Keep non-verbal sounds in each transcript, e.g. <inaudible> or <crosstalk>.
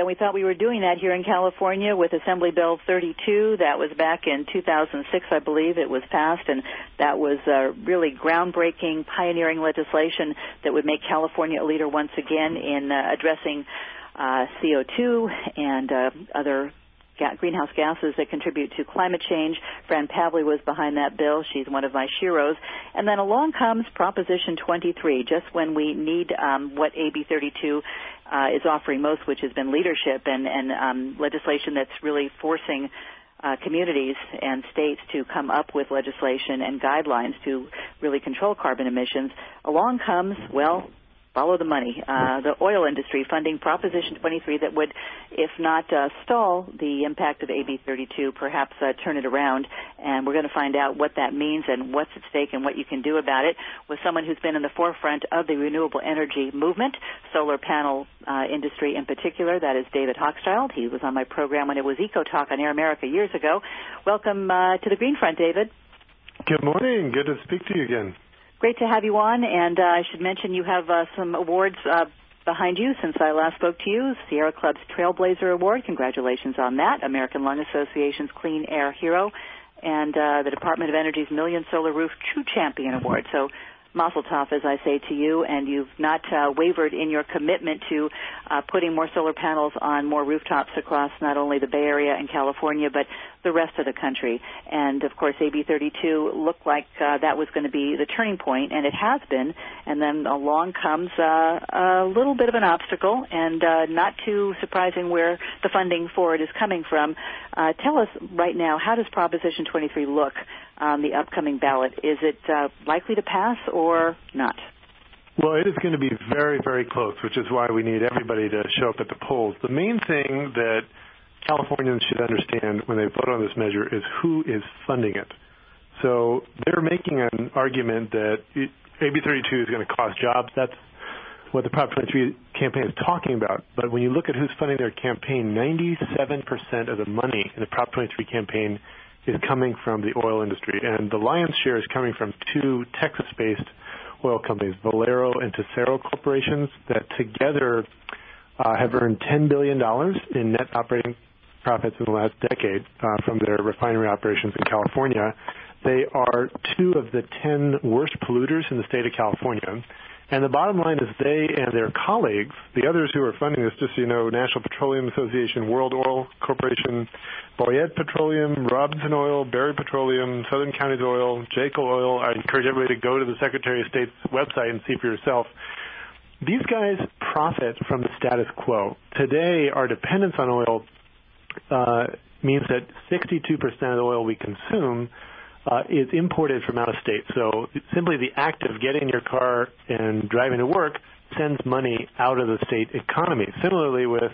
and we thought we were doing that here in California with Assembly Bill 32. That was back in 2006, I believe it was passed, and that was uh, really groundbreaking, pioneering legislation that would make California a leader once again in uh, addressing uh, CO2 and uh, other greenhouse gases that contribute to climate change. Fran Pavley was behind that bill. She's one of my sheroes. And then along comes Proposition 23, just when we need um, what AB 32 uh, is offering most, which has been leadership and, and um, legislation that's really forcing uh, communities and states to come up with legislation and guidelines to really control carbon emissions. Along comes, well, follow the money. Uh, the oil industry funding Proposition 23 that would, if not uh, stall the impact of AB 32, perhaps uh, turn it around. And we're going to find out what that means and what's at stake and what you can do about it with someone who's been in the forefront of the renewable energy movement, solar panel uh, industry in particular. That is David Hochschild. He was on my program when it was Eco Talk on Air America years ago. Welcome uh, to the Green Front, David. Good morning. Good to speak to you again. Great to have you on, and uh, I should mention you have uh, some awards uh, behind you since I last spoke to you. Sierra Club's Trailblazer Award, congratulations on that. American Lung Association's Clean Air Hero, and uh, the Department of Energy's Million Solar Roof True Champion Award. So Mazel tov, as I say to you, and you've not uh, wavered in your commitment to uh, putting more solar panels on more rooftops across not only the Bay Area and California, but the rest of the country. And of course, AB 32 looked like uh, that was going to be the turning point, and it has been. And then along comes uh, a little bit of an obstacle, and uh, not too surprising where the funding for it is coming from. Uh, tell us right now, how does Proposition 23 look on the upcoming ballot? Is it uh, likely to pass or not? Well, it is going to be very, very close, which is why we need everybody to show up at the polls. The main thing that Californians should understand when they vote on this measure is who is funding it. So they're making an argument that AB 32 is going to cost jobs. That's what the Prop 23 campaign is talking about. But when you look at who's funding their campaign, 97% of the money in the Prop 23 campaign is coming from the oil industry. And the lion's share is coming from two Texas-based oil companies, Valero and Tesoro corporations, that together uh, have earned $10 billion in net operating profits in the last decade uh, from their refinery operations in California. They are two of the 10 worst polluters in the state of California. And the bottom line is they and their colleagues, the others who are funding this, just so you know, National Petroleum Association, World Oil Corporation, Boyett Petroleum, Robinson Oil, Berry Petroleum, Southern Counties Oil, Jaco Oil. I encourage everybody to go to the Secretary of State's website and see for yourself. These guys profit from the status quo. Today, our dependence on oil uh, means that 62% of the oil we consume uh, is imported from out of state. So simply the act of getting your car and driving to work sends money out of the state economy. Similarly with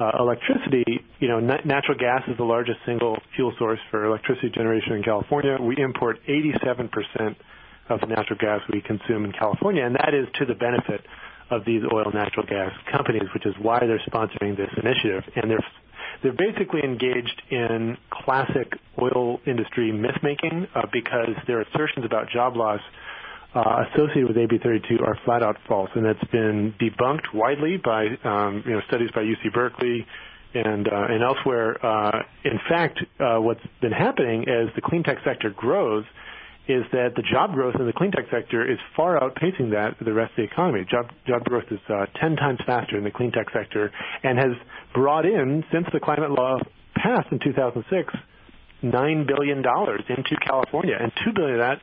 uh, electricity, you know, nat- natural gas is the largest single fuel source for electricity generation in California. We import 87% of the natural gas we consume in California, and that is to the benefit of these oil natural gas companies, which is why they're sponsoring this initiative. And they're they're basically engaged in classic oil industry mythmaking uh, because their assertions about job loss uh, associated with AB 32 are flat out false, and that's been debunked widely by um, you know studies by UC Berkeley and uh, and elsewhere. Uh, in fact, uh, what's been happening as the clean tech sector grows is that the job growth in the clean tech sector is far outpacing that of the rest of the economy. Job, job growth is uh, 10 times faster in the clean tech sector and has brought in, since the climate law passed in 2006, $9 billion into California. And 2 billion of that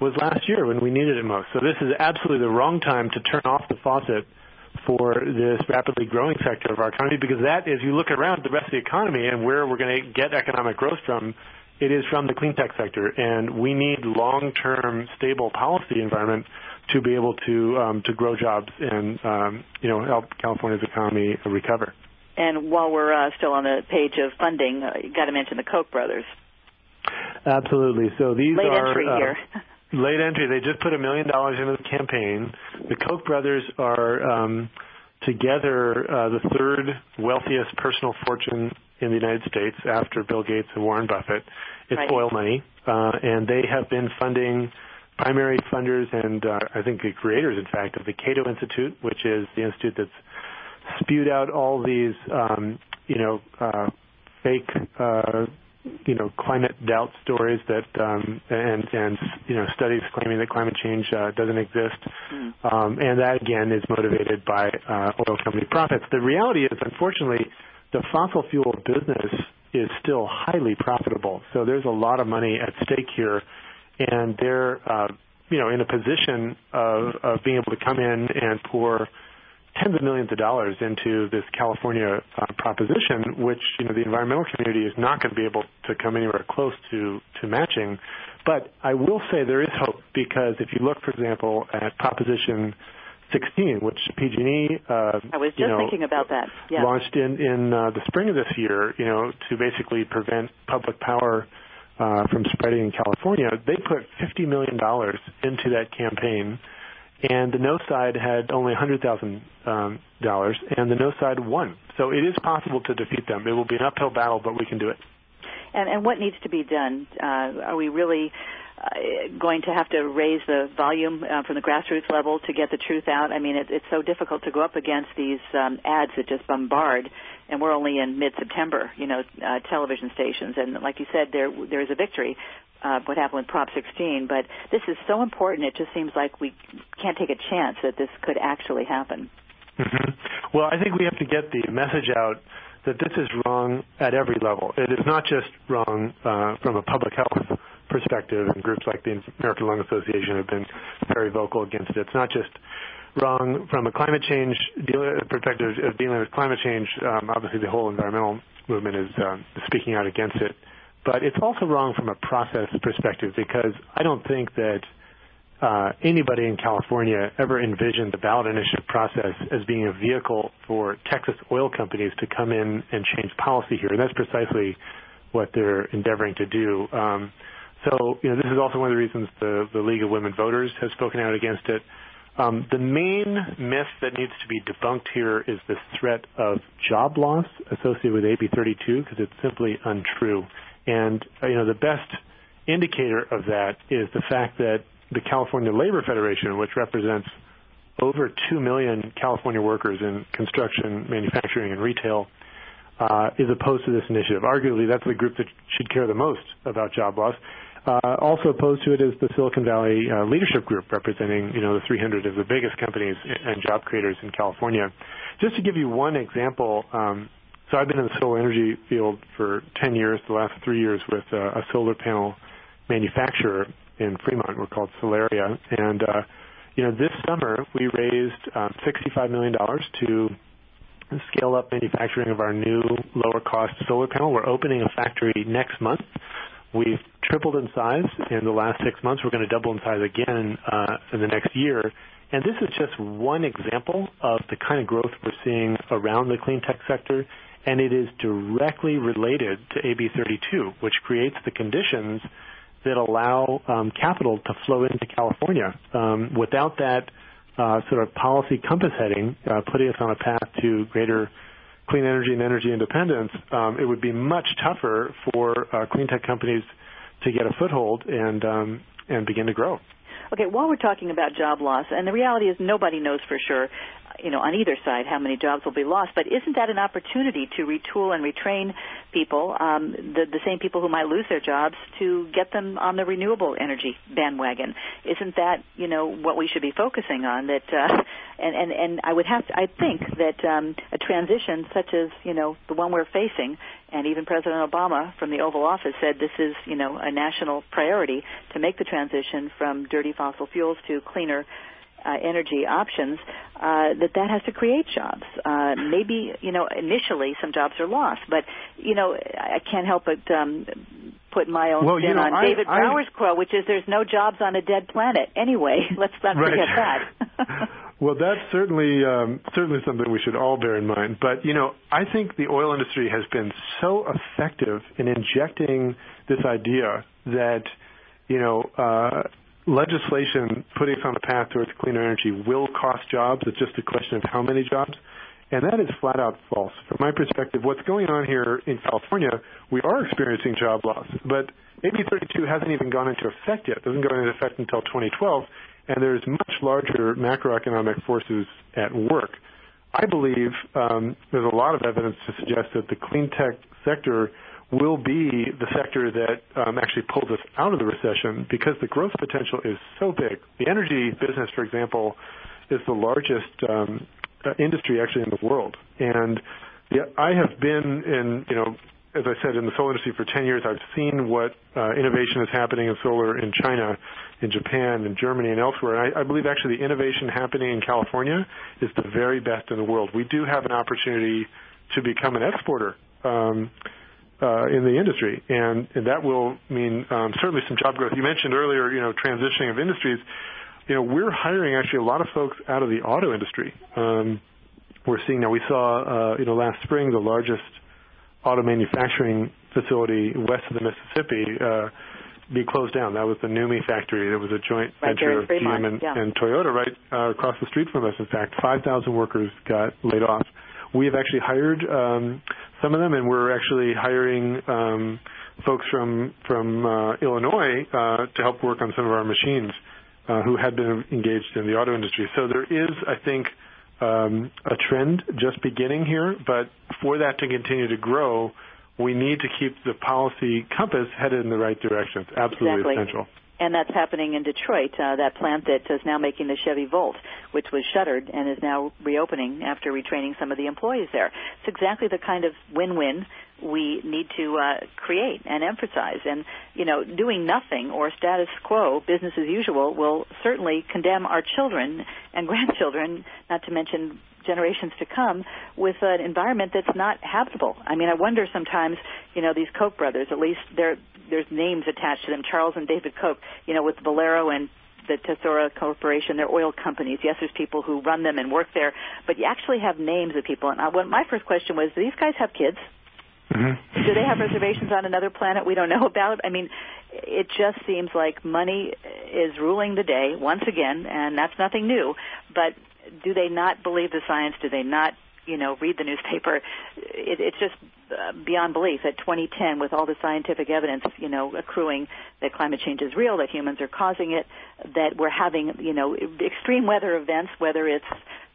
was last year when we needed it most. So this is absolutely the wrong time to turn off the faucet for this rapidly growing sector of our economy because that, as you look around the rest of the economy and where we're going to get economic growth from, it is from the clean tech sector, and we need long-term stable policy environment to be able to um, to grow jobs and um, you know help California's economy recover. And while we're uh, still on the page of funding, uh, you got to mention the Koch brothers. Absolutely. So these late are entry uh, here. <laughs> late entry. They just put a million dollars into the campaign. The Koch brothers are um, together uh, the third wealthiest personal fortune in the United States after Bill Gates and Warren Buffett. It's right. oil money, uh, and they have been funding primary funders and uh, I think the creators, in fact, of the Cato Institute, which is the institute that's spewed out all these, um, you know, uh, fake, uh, you know, climate doubt stories that, um, and, and, you know, studies claiming that climate change uh, doesn't exist. Mm. Um, and that, again, is motivated by uh, oil company profits. The reality is, unfortunately, the fossil fuel business is still highly profitable. So there's a lot of money at stake here, and they're, uh, you know, in a position of, of being able to come in and pour tens of millions of dollars into this California uh, proposition, which you know the environmental community is not going to be able to come anywhere close to to matching. But I will say there is hope because if you look, for example, at Proposition 16, which PG&E, uh, I was just you know, thinking about that. Yeah. launched in in uh, the spring of this year, you know, to basically prevent public power uh, from spreading in California. They put 50 million dollars into that campaign and the no side had only $100,000, um, and the no side won. So it is possible to defeat them. It will be an uphill battle, but we can do it. And, and what needs to be done? Uh, are we really going to have to raise the volume uh, from the grassroots level to get the truth out? I mean, it, it's so difficult to go up against these um, ads that just bombard, and we're only in mid-September, you know, uh, television stations. And like you said, there there is a victory, uh, what happened with Prop 16, but this is so important. It just seems like we can't take a chance that this could actually happen. Mm-hmm. Well, I think we have to get the message out that this is wrong at every level. It is not just wrong uh, from a public health perspective, and groups like the American Lung Association have been very vocal against it. It's not just wrong from a climate change deal, perspective of dealing with climate change. Um, obviously, the whole environmental movement is uh, speaking out against it. But it's also wrong from a process perspective because I don't think that uh, anybody in California ever envisioned the ballot initiative process as being a vehicle for Texas oil companies to come in and change policy here. And that's precisely what they're endeavoring to do. Um, this is also one of the reasons the, League of Women Voters has spoken out against it. Um, the main myth that needs to be debunked here is the threat of job loss associated with AB 32 because it's simply untrue. And uh, you know the best indicator of that is the fact that the California Labor Federation, which represents over 2 million California workers in construction, manufacturing, and retail, uh, is opposed to this initiative. Arguably, that's the group that should care the most about job loss. Uh, also opposed to it is the Silicon Valley uh, Leadership Group, representing you know the 300 of the biggest companies and job creators in California. Just to give you one example, um, so I've been in the solar energy field for 10 years, the last three years with uh, a solar panel manufacturer in Fremont. We're called Solaria. And, you know, this summer we raised um, $65 million to scale up manufacturing of our new lower cost solar panel. We're opening a factory next month. We've tripled in size in the last six months. We're going to double in size again uh, in the next year. And this is just one example of the kind of growth we're seeing around the clean tech sector and it is directly related to AB 32, which creates the conditions that allow um, capital to flow into California. Um, without that uh, sort of policy compass heading, uh, putting us on a path to greater clean energy and energy independence, um, it would be much tougher for uh, clean tech companies to get a foothold and um, and begin to grow. Okay, while we're talking about job loss, and the reality is nobody knows for sure you know, on either side how many jobs will be lost. But isn't that an opportunity to retool and retrain people, um, the, the same people who might lose their jobs, to get them on the renewable energy bandwagon? Isn't that, you know, what we should be focusing on? That, uh, and, and, and I would have to, I think that um, a transition such as, you know, the one we're facing, and even President Obama from the Oval Office said this is, you know, a national priority to make the transition from dirty fossil fuels to cleaner uh, energy options, uh, that that has to create jobs. Uh, maybe you know initially some jobs are lost, but you know I can't help but um, put my own well, spin you know, on I, David I, Brower's quote, which is "There's no jobs on a dead planet." Anyway, <laughs> let's not right. forget that. <laughs> <laughs> well, that's certainly um, certainly something we should all bear in mind. But you know, I think the oil industry has been so effective in injecting this idea that you know. Uh, legislation putting us on a path towards cleaner energy will cost jobs. It's just a question of how many jobs. And that is flat out false. From my perspective, what's going on here in California, we are experiencing job loss. But AB 32 hasn't even gone into effect yet. It doesn't go into effect until 2012. And there's much larger macroeconomic forces at work. I believe um, there's a lot of evidence to suggest that the clean tech sector will be the sector that um, actually pulls us out of the recession because the growth potential is so big. The energy business, for example, is the largest um, uh, industry actually in the world. And yeah, I have been in, you know, as I said, in the solar industry for 10 years. I've seen what uh, innovation is happening in solar in China, in Japan, in Germany, and elsewhere. And I, I believe actually the innovation happening in California is the very best in the world. We do have an opportunity to become an exporter. Um, in the industry, and, and that will mean um, certainly some job growth. You mentioned earlier, you know, transitioning of industries. You know, we're hiring actually a lot of folks out of the auto industry. Um, we're seeing now. We saw, uh, you know, last spring the largest auto manufacturing facility west of the Mississippi uh, be closed down. That was the NUMMI factory. That was a joint venture of GM and, Toyota right uh, across the street from us. In fact, 5,000 workers got laid off. We have actually hired um, some of them, and we're actually hiring um, folks from from uh, Illinois uh, to help work on some of our machines uh, who had been engaged in the auto industry. So there is, I think, um, a trend just beginning here, but for that to continue to grow, we need to keep the policy compass headed in the right direction. It's absolutely exactly. essential and that's happening in Detroit, uh, that plant that is now making the Chevy Volt, which was shuttered and is now reopening after retraining some of the employees there. It's exactly the kind of win-win we need to uh, create and emphasize. And you know, doing nothing or status quo, business as usual, will certainly condemn our children and <laughs> grandchildren, not to mention generations to come with an environment that's not habitable. I mean, I wonder sometimes, you know, these Koch brothers, at least there there's names attached to them, Charles and David Koch, you know, with Valero and the Tesoro Corporation, they're oil companies. Yes, there's people who run them and work there, but you actually have names of people. And I, well, my first question was, do these guys have kids? Mm-hmm. Do they have reservations on another planet we don't know about? I mean, it just seems like money is ruling the day once again, and that's nothing new. But do they not believe the science? Do they not, you know, read the newspaper? It, it's just uh, beyond belief that 2010, with all the scientific evidence, you know, accruing that climate change is real, that humans are causing it, that we're having, you know, extreme weather events, whether it's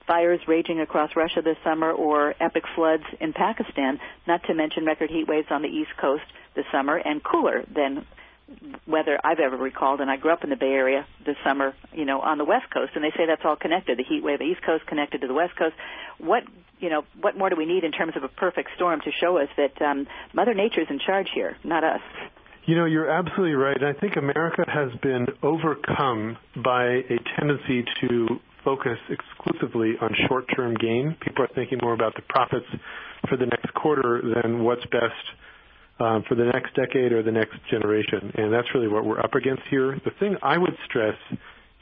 fires raging across Russia this summer or epic floods in Pakistan, not to mention record heat waves on the East Coast this summer and cooler than weather I've ever recalled, and I grew up in the Bay Area this summer, you know, on the West Coast, and they say that's all connected. The heat wave, the East Coast connected to the West Coast. What, you know, what more do we need in terms of a perfect storm to show us that um, Mother Nature's in charge here, not us? You know, you're absolutely right. I think America has been overcome by a tendency to focus exclusively on short-term gain. People are thinking more about the profits for the next quarter than what's best for the next decade or the next generation. And that's really what we're up against here. The thing I would stress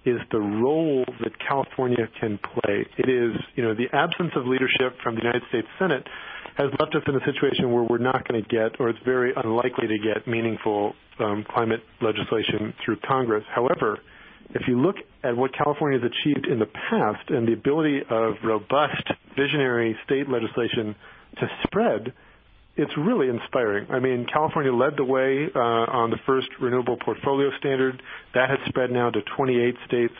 is the role that California can play. It is, you know, the absence of leadership from the United States Senate has left us in a situation where we're not going to get, or it's very unlikely to get, meaningful um, climate legislation through Congress. However, if you look at what California has achieved in the past and the ability of robust, visionary state legislation to spread, it's really inspiring. I mean, California led the way uh, on the first renewable portfolio standard. That has spread now to 28 states.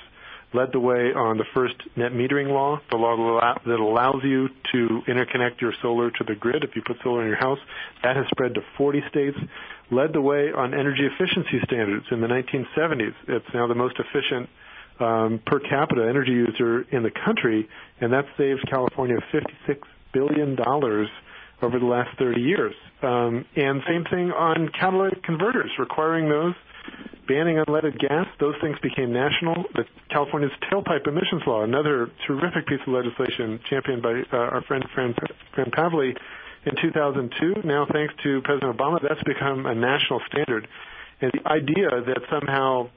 Led the way on the first net metering law, the law that allows you to interconnect your solar to the grid if you put solar in your house. That has spread to 40 states. Led the way on energy efficiency standards in the 1970s. It's now the most efficient um, per capita energy user in the country, and that saves California $56 billion over the last 30 years. Um, and same thing on catalytic converters, requiring those, banning unleaded gas. Those things became national. The California's tailpipe emissions law, another terrific piece of legislation championed by uh, our friend Fran, Fran Pavley in 2002. Now, thanks to President Obama, that's become a national standard. And the idea that somehow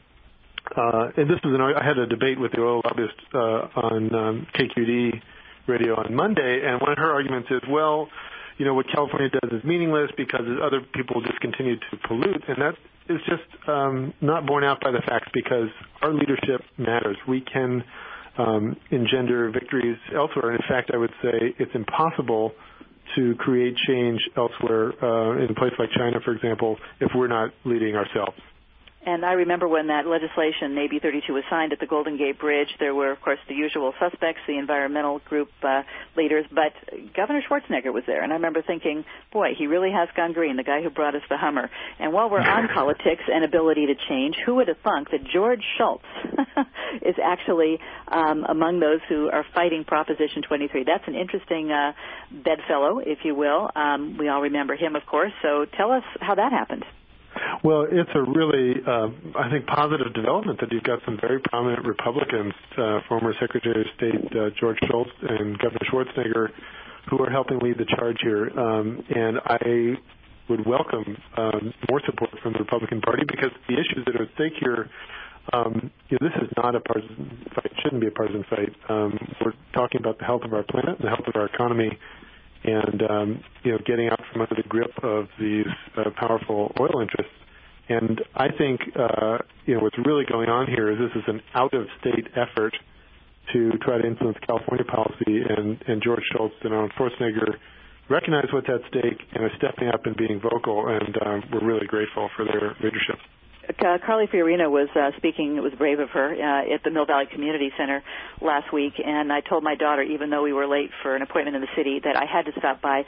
uh, and this is an, I had a debate with the oil lobbyist uh, on um, KQED radio on Monday, and one of her arguments is, well, you know, what California does is meaningless because other people just continue to pollute, and that is just um, not borne out by the facts because our leadership matters. We can um, engender victories elsewhere. And in fact, I would say it's impossible to create change elsewhere uh, in a place like China, for example, if we're not leading ourselves. And I remember when that legislation, AB 32, was signed at the Golden Gate Bridge, there were, of course, the usual suspects, the environmental group uh, leaders, but Governor Schwarzenegger was there. And I remember thinking, boy, he really has gone green, the guy who brought us the Hummer. And while we're on <laughs> politics and ability to change, who would have thunk that George Shultz <laughs> is actually um, among those who are fighting Proposition 23? That's an interesting uh, bedfellow, if you will. Um, we all remember him, of course. So tell us how that happened. Well, it's a really, uh, I think, positive development that you've got some very prominent Republicans, uh, former Secretary of State uh, George Shultz and Governor Schwarzenegger, who are helping lead the charge here. Um, and I would welcome um, more support from the Republican Party because the issues that are at stake here, um, you know, this is not a partisan fight. Shouldn't be a partisan fight. Um, we're talking about the health of our planet and the health of our economy and um, you know getting out from under the grip of these uh, powerful oil interests. And I think uh, you know what's really going on here is this is an out-of-state effort to try to influence California policy, and, and George Shultz and Arnold Schwarzenegger recognize what's at stake and are stepping up and being vocal, and um, we're really grateful for their leadership uh, Carly Fiorina was uh, speaking. It was brave of her uh, at the Mill Valley Community Center last week, and I told my daughter, even though we were late for an appointment in the city, that I had to stop by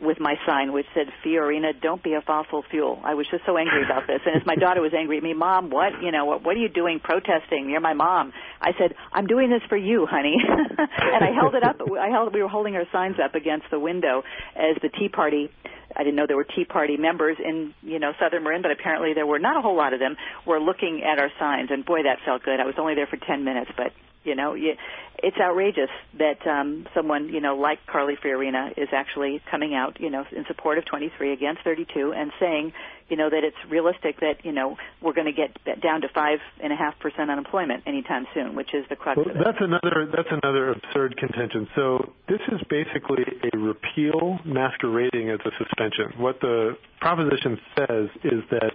with my sign which said Fiorina, don't be a fossil fuel. I was just so angry about this. And as my daughter was angry at me, Mom, what you know, what what are you doing protesting? You're my mom. I said, I'm doing this for you, honey. <laughs> and I held it up I held we were holding our signs up against the window as the Tea Party I didn't know there were Tea Party members in, you know, Southern Marin, but apparently there were not a whole lot of them. Were looking at our signs, and boy, that felt good. I was only there for 10 minutes, but you know, it's outrageous that um, someone, you know, like Carly Fiorina is actually coming out, you know, in support of 23 against 32 and saying, you know, that it's realistic that, you know, we're going to get down to five and a half percent unemployment anytime soon, which is the crux well, of it. That's another that's another absurd contention. So this is basically a repeal masquerading as a suspension. What the proposition says is that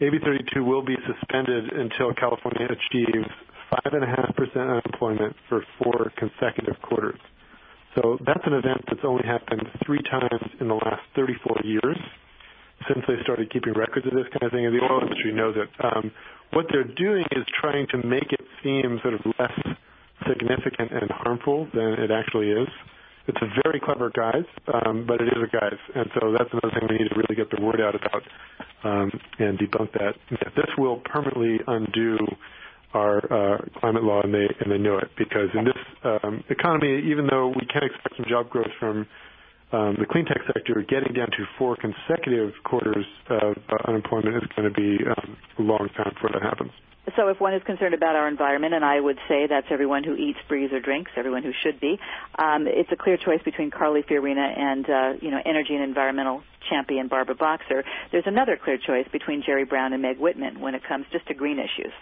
AB 32 will be suspended until California achieves 5.5% unemployment for four consecutive quarters. So that's an event that's only happened three times in the last 34 years since they started keeping records of this kind of thing, and the oil industry knows it. Um, what they're doing is trying to make it seem sort of less significant and harmful than it actually is. It's a very clever guise, um, but it is a guise, and so that's another thing we need to really get the word out about um, and debunk that. This will permanently undo our uh, climate law, and they and they know it because in this um, economy, even though we can expect some job growth from um, the clean tech sector, getting down to four consecutive quarters of uh, unemployment is going to be um, a long time before that happens. So, if one is concerned about our environment, and I would say that's everyone who eats, breathes, or drinks, everyone who should be, um, it's a clear choice between Carly Fiorina and uh, you know energy and environmental champion Barbara Boxer. There's another clear choice between Jerry Brown and Meg Whitman when it comes just to green issues.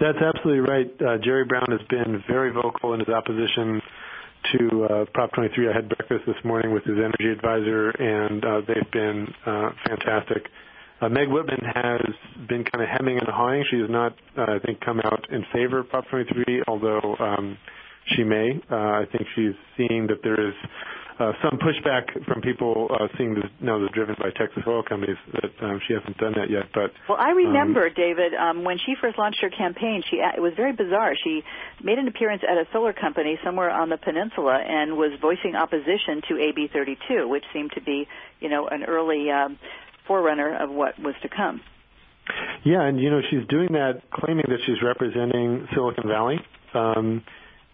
That's absolutely right. Uh, Jerry Brown has been very vocal in his opposition to uh, Prop 23. I had breakfast this morning with his energy advisor, and uh, they've been uh, fantastic. Uh, Meg Whitman has been kind of hemming and hawing. She has not, uh, I think, come out in favor of Prop 23, although um, she may. I think she's seeing that there is some pushback from people uh, seeing this, now know, the driven by Texas oil companies that um, she hasn't done that yet. But well, I remember um, David um, when she first launched her campaign. She it was very bizarre. She made an appearance at a solar company somewhere on the peninsula and was voicing opposition to AB 32, which seemed to be, you know, an early um, forerunner of what was to come. Yeah, and you know she's doing that, claiming that she's representing Silicon Valley. Um,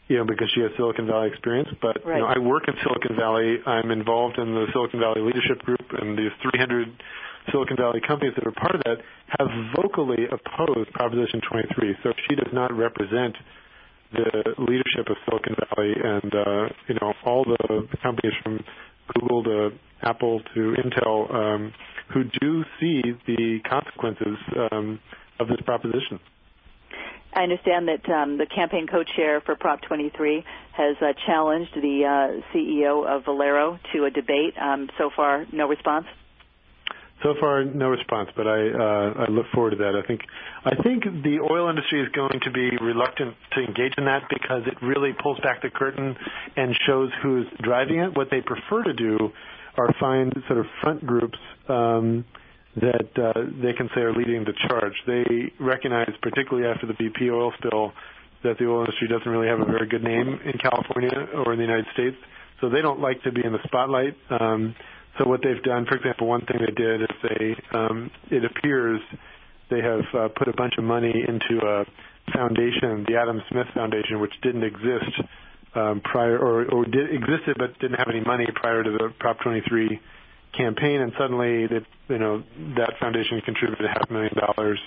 because she has Silicon Valley experience. But right. you know, I work in Silicon Valley. I'm involved in the Silicon Valley Leadership Group, and these 300 Silicon Valley companies that are part of that have vocally opposed Proposition 23. So she does not represent the leadership of Silicon Valley, and uh, you know, all the companies from Google to Apple to Intel um, who do see the consequences um, of this proposition. I understand that um, the campaign co-chair for Prop 23 has uh, challenged the uh, CEO of Valero to a debate. Um, so far, no response. So far, no response, but I uh, I look forward to that. I think I think the oil industry is going to be reluctant to engage in that because it really pulls back the curtain and shows who's driving it. What they prefer to do are find sort of front groups um, that uh, they can say are leading the charge. They recognize, particularly after the BP oil spill, that the oil industry doesn't really have a very good name in California or in the United States, so they don't like to be in the spotlight. Um, so what they've done, for example, one thing they did is they, um, it appears, they have uh, put a bunch of money into a foundation, the Adam Smith Foundation, which didn't exist um, prior, or, or did, existed but didn't have any money prior to the Prop 23 campaign, and suddenly, they, you know, that foundation contributed half a million dollars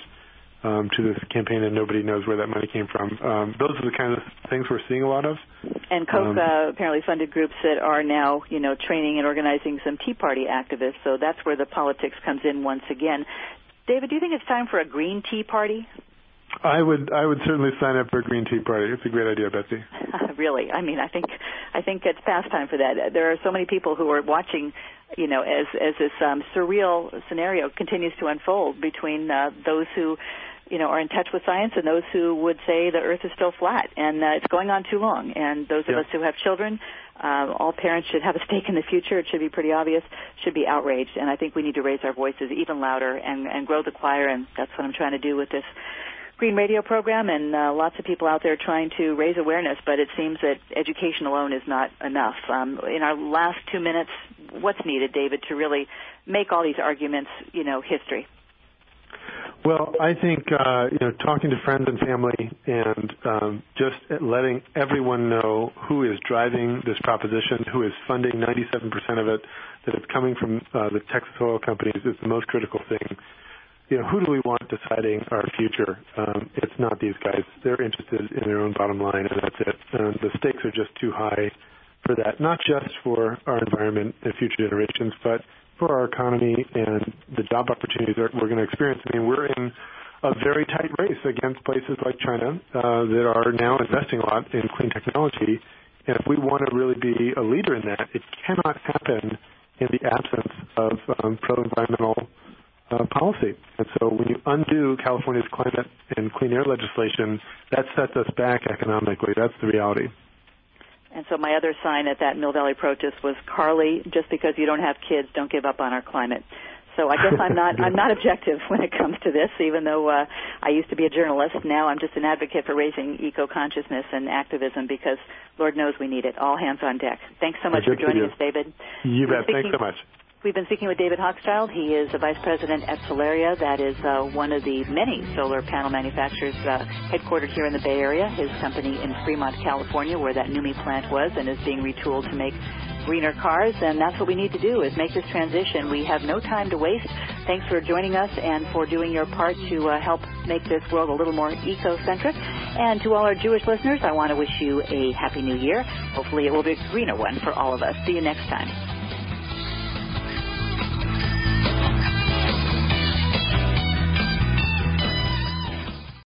um, to this campaign, and nobody knows where that money came from. Um, those are the kind of things we're seeing a lot of. And Koch um, apparently funded groups that are now, you know, training and organizing some Tea Party activists. So that's where the politics comes in once again. David, do you think it's time for a green tea party? I would I would certainly sign up for a green tea party. It's a great idea, Betsy. <laughs> really, I mean, I think I think it's past time for that. There are so many people who are watching, you know, as as this um, surreal scenario continues to unfold between uh, those who you know, are in touch with science and those who would say the Earth is still flat and uh, it's going on too long. And those of us who have children, uh, all parents should have a stake in the future. It should be pretty obvious. Should be outraged. And I think we need to raise our voices even louder and, and grow the choir. And that's what I'm trying to do with this Green Radio program. And uh, lots of people out there trying to raise awareness. But it seems that education alone is not enough. Um, in our last two minutes, what's needed, David, to really make all these arguments, you know, history? Well, I think uh, you know, talking to friends and family, and um, just letting everyone know who is driving this proposition, who is funding 97% of it, that it's coming from uh, the Texas oil companies, is the most critical thing. You know, who do we want deciding our future? Um, it's not these guys. They're interested in their own bottom line, and that's it. And the stakes are just too high for that. Not just for our environment and future generations, but for our economy and the job opportunities that we're going to experience. I mean, we're in a very tight race against places like China uh, that are now investing a lot in clean technology. And if we want to really be a leader in that, it cannot happen in the absence of um, pro-environmental uh, policy. And so when you undo California's climate and clean air legislation, that sets us back economically. That's the reality. And so my other sign at that Mill Valley protest was Carly, just because you don't have kids, don't give up on our climate. So I guess I'm not <laughs> I'm not objective when it comes to this, even though uh, I used to be a journalist. Now I'm just an advocate for raising eco consciousness and activism because Lord knows we need it. All hands on deck. Thanks so much for joining us, David. You bet. Thanks so much. We've been speaking with David Hochschild. He is a vice president at Solaria. That is uh, one of the many solar panel manufacturers uh, headquartered here in the Bay Area. His company in Fremont, California, where that NUMMI plant was, and is being retooled to make greener cars. And that's what we need to do is make this transition. We have no time to waste. Thanks for joining us and for doing your part to uh, help make this world a little more eco-centric. And to all our Jewish listeners, I want to wish you a happy new year. Hopefully, it will be a greener one for all of us. See you next time.